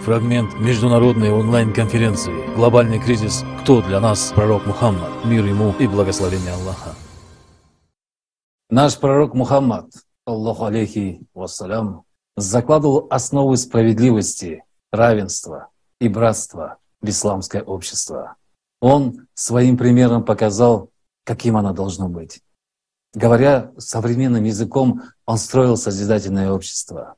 Фрагмент международной онлайн-конференции «Глобальный кризис. Кто для нас пророк Мухаммад? Мир ему и благословение Аллаха». Наш пророк Мухаммад, Аллаху алейхи вассалям, закладывал основы справедливости, равенства и братства в исламское общество. Он своим примером показал, каким оно должно быть. Говоря современным языком, он строил созидательное общество.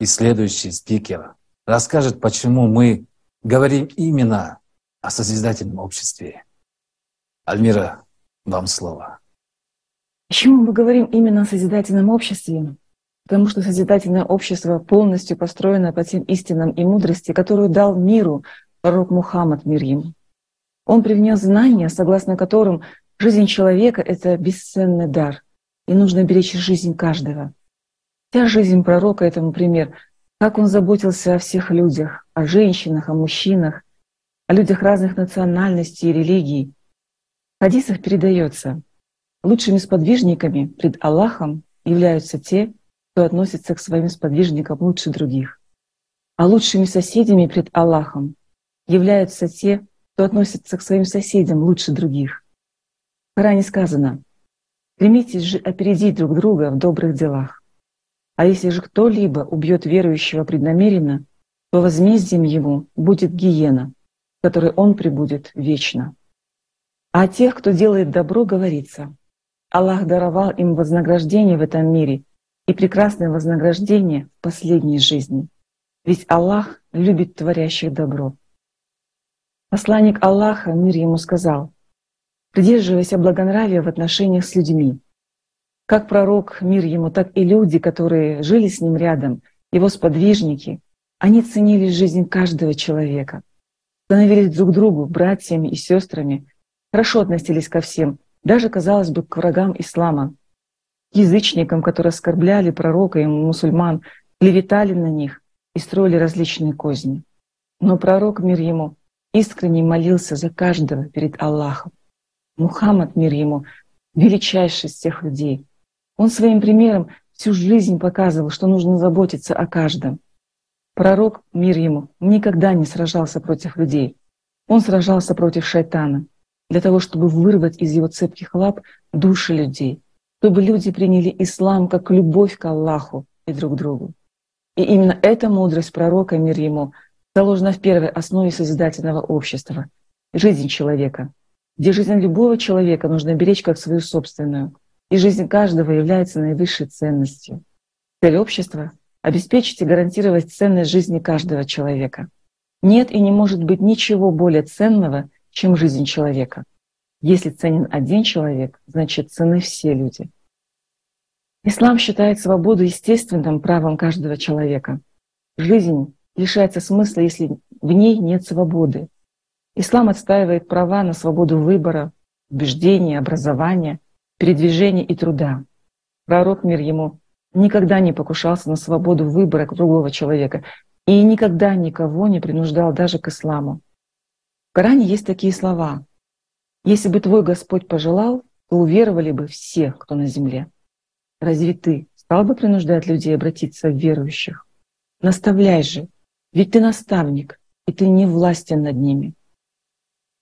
И следующий спикер расскажет, почему мы говорим именно о созидательном обществе. Альмира, вам слово. Почему мы говорим именно о созидательном обществе? Потому что созидательное общество полностью построено по тем истинам и мудрости, которую дал миру пророк Мухаммад, мир ему. Он привнес знания, согласно которым жизнь человека — это бесценный дар, и нужно беречь жизнь каждого. Вся жизнь пророка этому пример, как он заботился о всех людях, о женщинах, о мужчинах, о людях разных национальностей и религий. В хадисах передается, лучшими сподвижниками пред Аллахом являются те, кто относится к своим сподвижникам лучше других. А лучшими соседями пред Аллахом являются те, кто относится к своим соседям лучше других. В Коране сказано, «Стремитесь же опередить друг друга в добрых делах. А если же кто-либо убьет верующего преднамеренно, то возмездием ему будет гиена, в которой он пребудет вечно. А о тех, кто делает добро, говорится, Аллах даровал им вознаграждение в этом мире и прекрасное вознаграждение в последней жизни. Ведь Аллах любит творящих добро. Посланник Аллаха, мир ему, сказал, придерживайся благонравия в отношениях с людьми. Как пророк, мир ему, так и люди, которые жили с ним рядом, его сподвижники, они ценили жизнь каждого человека, становились друг другу братьями и сестрами, хорошо относились ко всем, даже, казалось бы, к врагам ислама, язычникам, которые оскорбляли пророка и мусульман, клеветали на них и строили различные козни. Но пророк, мир ему, искренне молился за каждого перед Аллахом. Мухаммад, мир ему, величайший из всех людей. Он своим примером всю жизнь показывал, что нужно заботиться о каждом. Пророк, мир ему, никогда не сражался против людей. Он сражался против шайтана для того, чтобы вырвать из его цепких лап души людей, чтобы люди приняли ислам как любовь к Аллаху и друг другу. И именно эта мудрость пророка, мир ему, заложена в первой основе созидательного общества — жизнь человека, где жизнь любого человека нужно беречь как свою собственную, и жизнь каждого является наивысшей ценностью. Цель общества — обеспечить и гарантировать ценность жизни каждого человека. Нет и не может быть ничего более ценного, чем жизнь человека. Если ценен один человек, значит цены все люди. Ислам считает свободу естественным правом каждого человека. Жизнь лишается смысла, если в ней нет свободы. Ислам отстаивает права на свободу выбора, убеждения, образования, передвижения и труда. Пророк мир ему никогда не покушался на свободу выбора другого человека и никогда никого не принуждал даже к исламу. В Коране есть такие слова. «Если бы твой Господь пожелал, то уверовали бы все, кто на земле. Разве ты стал бы принуждать людей обратиться в верующих? Наставляй же, ведь ты наставник, и ты не властен над ними.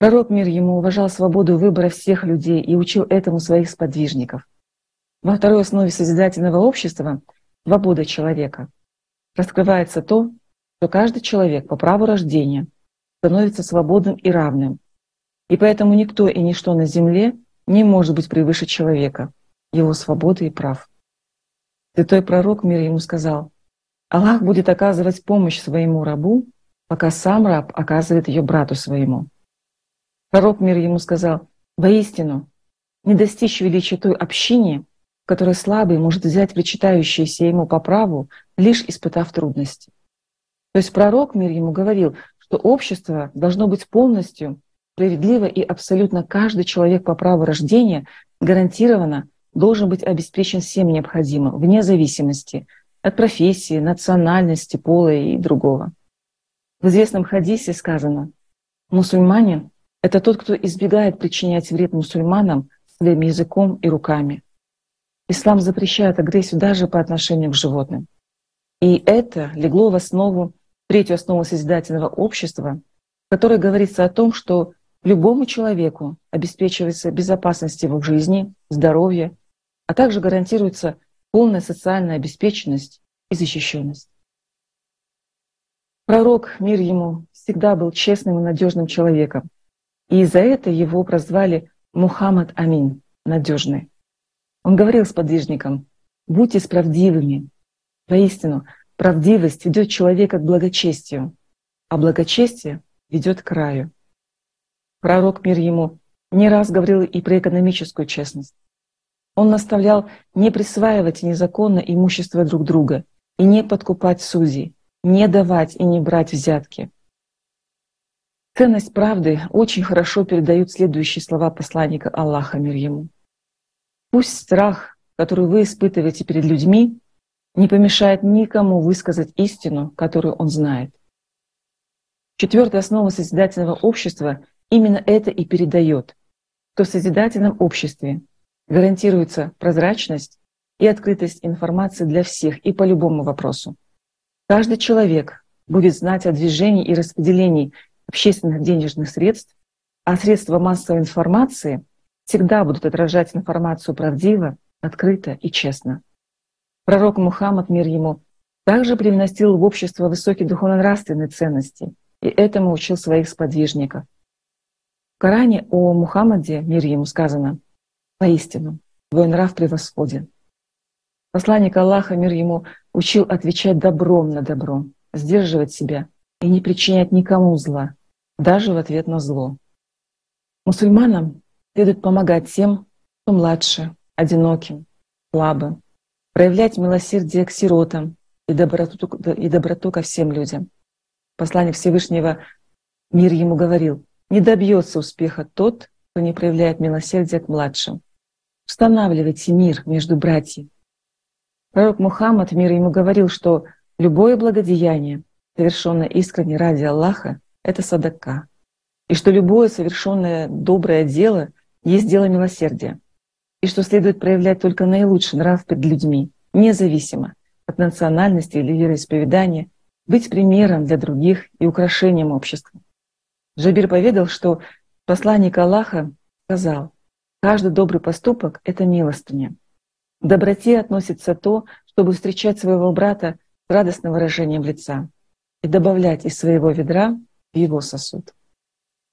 Пророк мир ему уважал свободу выбора всех людей и учил этому своих сподвижников. Во второй основе созидательного общества — свобода человека. Раскрывается то, что каждый человек по праву рождения становится свободным и равным. И поэтому никто и ничто на земле не может быть превыше человека, его свободы и прав. Святой пророк мир ему сказал, Аллах будет оказывать помощь своему рабу, пока сам раб оказывает ее брату своему. Пророк мир ему сказал, воистину, не достичь величия той общине, в которой слабый может взять причитающееся ему по праву, лишь испытав трудности. То есть пророк мир ему говорил, что общество должно быть полностью справедливо и абсолютно каждый человек по праву рождения гарантированно должен быть обеспечен всем необходимым, вне зависимости – от профессии, национальности, пола и другого. В известном хадисе сказано, мусульманин — это тот, кто избегает причинять вред мусульманам своим языком и руками. Ислам запрещает агрессию даже по отношению к животным. И это легло в основу третью основу созидательного общества, в которой говорится о том, что любому человеку обеспечивается безопасность его жизни, здоровья, а также гарантируется полная социальная обеспеченность и защищенность. Пророк, мир ему, всегда был честным и надежным человеком, и за это его прозвали Мухаммад Амин, надежный. Он говорил с подвижником, будьте справедливыми. Воистину, правдивость ведет человека к благочестию, а благочестие ведет к раю. Пророк мир ему не раз говорил и про экономическую честность. Он наставлял не присваивать незаконно имущество друг друга и не подкупать судей, не давать и не брать взятки. Ценность правды очень хорошо передают следующие слова посланника Аллаха мир ему. Пусть страх, который вы испытываете перед людьми, не помешает никому высказать истину, которую он знает. Четвертая основа созидательного общества именно это и передает, что в созидательном обществе гарантируется прозрачность и открытость информации для всех и по любому вопросу. Каждый человек будет знать о движении и распределении общественных денежных средств, а средства массовой информации всегда будут отражать информацию правдиво, открыто и честно. Пророк Мухаммад, мир ему, также привносил в общество высокие духовно-нравственные ценности, и этому учил своих сподвижников. В Коране о Мухаммаде, мир ему, сказано «Поистину, твой нрав превосходен». Посланник Аллаха, мир ему, учил отвечать добром на добро, сдерживать себя и не причинять никому зла, даже в ответ на зло. Мусульманам следует помогать тем, кто младше, одиноким, слабым, проявлять милосердие к сиротам и доброту, и доброту ко всем людям. Посланник Всевышнего мир ему говорил, не добьется успеха тот, кто не проявляет милосердие к младшим. Устанавливайте мир между братьями. Пророк Мухаммад, мир ему говорил, что любое благодеяние, совершенное искренне ради Аллаха, это садака. И что любое совершенное доброе дело есть дело милосердия. И что следует проявлять только наилучший нрав перед людьми, независимо от национальности или вероисповедания, быть примером для других и украшением общества. Джабир поведал, что посланник Аллаха сказал, каждый добрый поступок — это милостыня. К доброте относится то, чтобы встречать своего брата с радостным выражением лица и добавлять из своего ведра в его сосуд.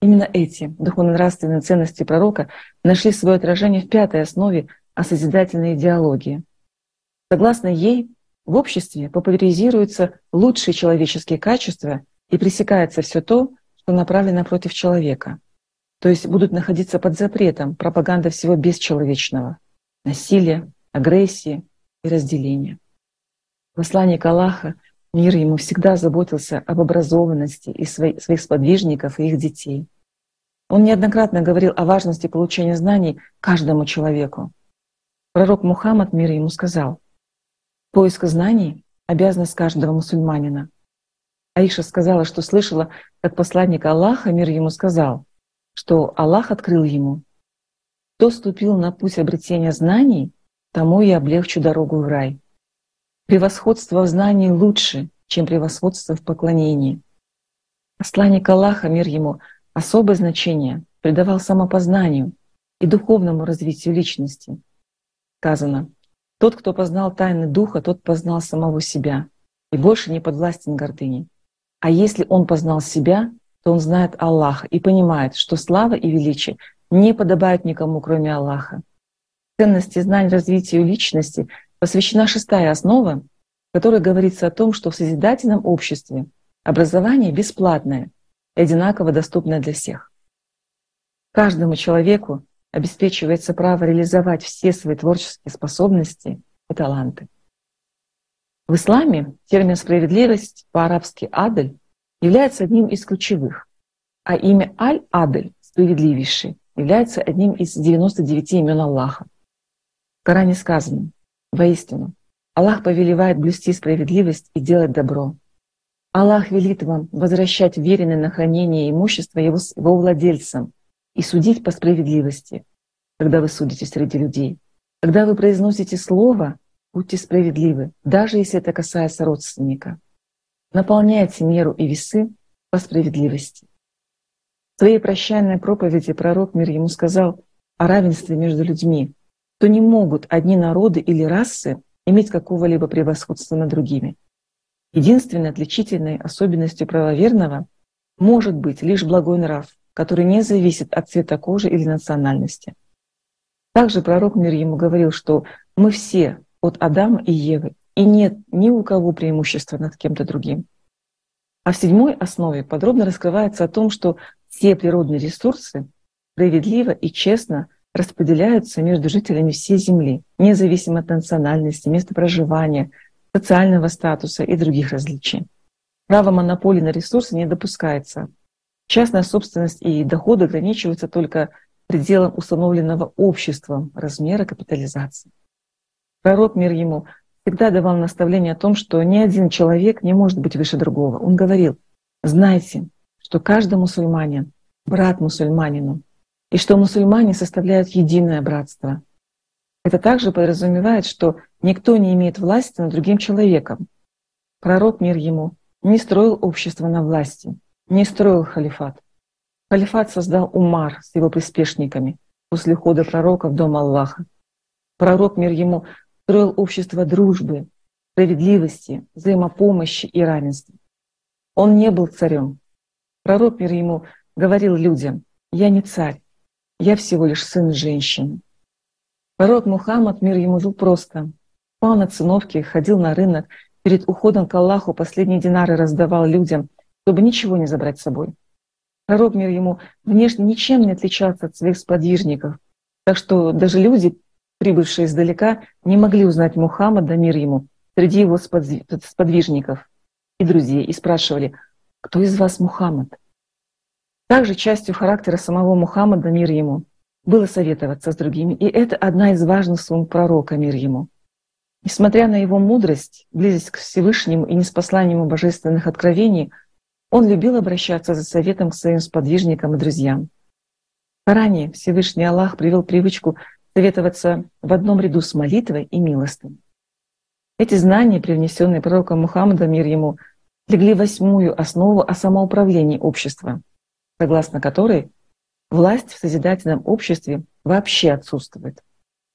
Именно эти духовно-нравственные ценности пророка нашли свое отражение в пятой основе о созидательной идеологии. Согласно ей, в обществе популяризируются лучшие человеческие качества и пресекается все то, что направлено против человека. То есть будут находиться под запретом пропаганда всего бесчеловечного, насилия, агрессии и разделения. Посланник Аллаха Мир ему всегда заботился об образованности и своих, сподвижников и их детей. Он неоднократно говорил о важности получения знаний каждому человеку. Пророк Мухаммад, мир ему, сказал, «Поиск знаний — обязанность каждого мусульманина». Аиша сказала, что слышала, как посланник Аллаха, мир ему, сказал, что Аллах открыл ему. Кто ступил на путь обретения знаний, тому я облегчу дорогу в рай. Превосходство в знании лучше, чем превосходство в поклонении. Посланник Аллаха, мир ему, особое значение придавал самопознанию и духовному развитию личности. Сказано, тот, кто познал тайны Духа, тот познал самого себя и больше не подвластен гордыне. А если он познал себя, то он знает Аллаха и понимает, что слава и величие не подобают никому, кроме Аллаха. Ценности знаний развитию личности посвящена шестая основа, в которой говорится о том, что в созидательном обществе образование бесплатное и одинаково доступное для всех. Каждому человеку обеспечивается право реализовать все свои творческие способности и таланты. В исламе термин «справедливость» по-арабски «адль» является одним из ключевых, а имя Аль-Адль, справедливейший, является одним из 99 имен Аллаха. В Коране сказано Воистину, Аллах повелевает блюсти справедливость и делать добро. Аллах велит вам возвращать веренное на хранение имущества его, его владельцам и судить по справедливости, когда вы судите среди людей. Когда вы произносите слово, будьте справедливы, даже если это касается родственника. наполняйте меру и весы по справедливости. В своей прощальной проповеди пророк мир ему сказал о равенстве между людьми, то не могут одни народы или расы иметь какого-либо превосходства над другими. Единственной отличительной особенностью правоверного может быть лишь благой нрав, который не зависит от цвета кожи или национальности. Также пророк мир ему говорил, что мы все от Адама и Евы, и нет ни у кого преимущества над кем-то другим. А в седьмой основе подробно раскрывается о том, что все природные ресурсы справедливо и честно распределяются между жителями всей Земли, независимо от национальности, места проживания, социального статуса и других различий. Право монополии на ресурсы не допускается. Частная собственность и доходы ограничиваются только пределом установленного обществом размера капитализации. Пророк мир ему всегда давал наставление о том, что ни один человек не может быть выше другого. Он говорил, знайте, что каждый мусульманин — брат мусульманину, и что мусульмане составляют единое братство. Это также подразумевает, что никто не имеет власти над другим человеком. Пророк мир ему не строил общество на власти, не строил халифат. Халифат создал Умар с его приспешниками после ухода пророка в дом Аллаха. Пророк мир ему строил общество дружбы, справедливости, взаимопомощи и равенства. Он не был царем. Пророк мир ему говорил людям, «Я не царь, я всего лишь сын женщины». Пророк Мухаммад, мир ему жил просто. Спал на циновке, ходил на рынок, перед уходом к Аллаху последние динары раздавал людям, чтобы ничего не забрать с собой. Пророк мир ему внешне ничем не отличался от своих сподвижников, так что даже люди, прибывшие издалека, не могли узнать Мухаммада, мир ему, среди его сподвижников и друзей, и спрашивали, кто из вас Мухаммад? Также частью характера самого Мухаммада, мир ему, было советоваться с другими, и это одна из важных сумм пророка, мир ему. Несмотря на его мудрость, близость к Всевышнему и неспосланию божественных откровений, он любил обращаться за советом к своим сподвижникам и друзьям. Ранее Всевышний Аллах привел привычку советоваться в одном ряду с молитвой и милостым. Эти знания, привнесенные пророком Мухаммадом, мир ему, легли восьмую основу о самоуправлении общества, согласно которой власть в созидательном обществе вообще отсутствует,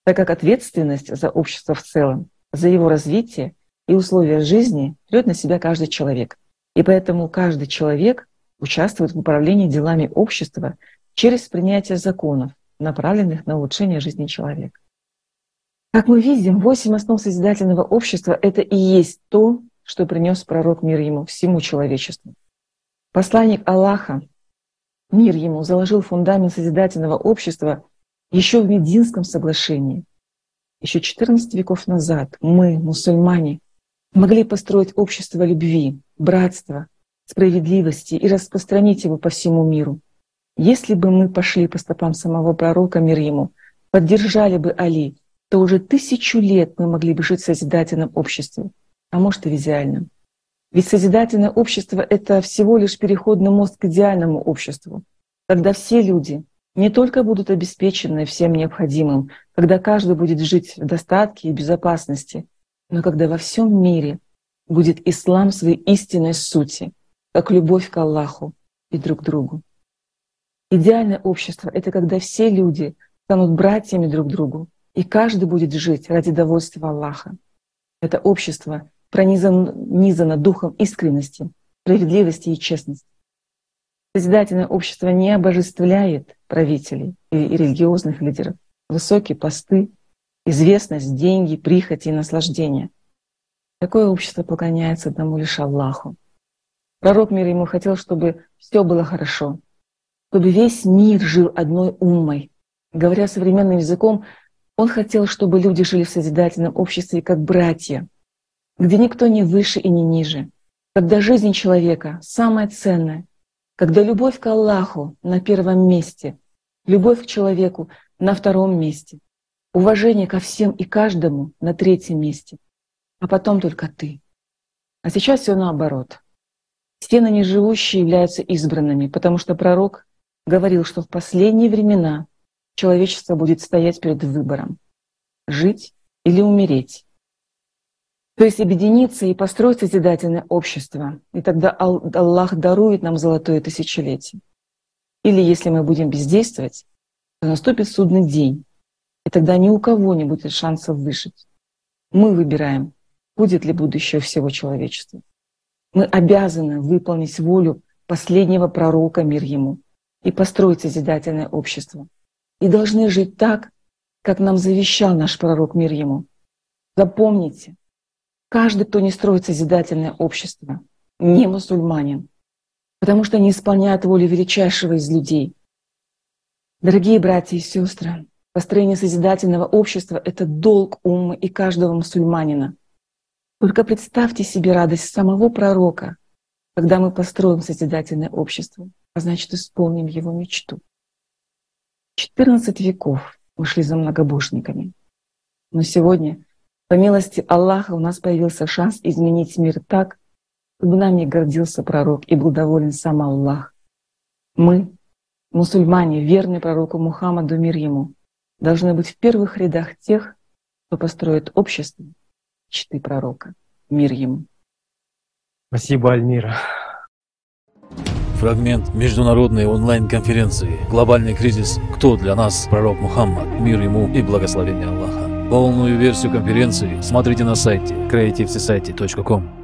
так как ответственность за общество в целом, за его развитие и условия жизни берет на себя каждый человек. И поэтому каждый человек участвует в управлении делами общества через принятие законов, направленных на улучшение жизни человека. Как мы видим, восемь основ созидательного общества — это и есть то, что принес пророк мир ему, всему человечеству. Посланник Аллаха, мир ему, заложил фундамент созидательного общества еще в Мединском соглашении. Еще 14 веков назад мы, мусульмане, могли построить общество любви, братства, справедливости и распространить его по всему миру. Если бы мы пошли по стопам самого пророка мир ему, поддержали бы Али, то уже тысячу лет мы могли бы жить в созидательном обществе, а может и в идеальном. Ведь созидательное общество — это всего лишь переходный мост к идеальному обществу, когда все люди не только будут обеспечены всем необходимым, когда каждый будет жить в достатке и безопасности, но когда во всем мире будет ислам своей истинной сути, как любовь к Аллаху и друг другу. Идеальное общество — это когда все люди станут братьями друг другу, и каждый будет жить ради довольства Аллаха. Это общество пронизано духом искренности, справедливости и честности. Созидательное общество не обожествляет правителей и религиозных лидеров. Высокие посты, известность, деньги, прихоти и наслаждения. Такое общество поклоняется одному лишь Аллаху. Пророк мир ему хотел, чтобы все было хорошо, чтобы весь мир жил одной уммой. Говоря современным языком, он хотел, чтобы люди жили в созидательном обществе как братья, где никто не выше и не ниже, когда жизнь человека самая ценная, когда любовь к Аллаху на первом месте, любовь к человеку на втором месте, уважение ко всем и каждому на третьем месте, а потом только ты. А сейчас все наоборот. Все на живущие являются избранными, потому что пророк говорил, что в последние времена человечество будет стоять перед выбором — жить или умереть. То есть объединиться и построить созидательное общество. И тогда Аллах дарует нам золотое тысячелетие. Или если мы будем бездействовать, то наступит судный день. И тогда ни у кого не будет шансов выжить. Мы выбираем, будет ли будущее всего человечества. Мы обязаны выполнить волю последнего пророка, мир ему, и построить созидательное общество. И должны жить так, как нам завещал наш пророк, мир ему. Запомните, каждый, кто не строит созидательное общество, не мусульманин, потому что не исполняет волю величайшего из людей. Дорогие братья и сестры, построение созидательного общества — это долг ума и каждого мусульманина. Только представьте себе радость самого пророка, когда мы построим созидательное общество, а значит, исполним его мечту. 14 веков мы шли за многобожниками. Но сегодня, по милости Аллаха, у нас появился шанс изменить мир так, чтобы нами гордился пророк и был доволен сам Аллах. Мы, мусульмане, верные пророку Мухаммаду, мир ему, должны быть в первых рядах тех, кто построит общество чты пророка. Мир ему. Спасибо, Альмира. Фрагмент международной онлайн-конференции «Глобальный кризис. Кто для нас пророк Мухаммад? Мир ему и благословение Аллаха». Полную версию конференции смотрите на сайте creativesociety.com.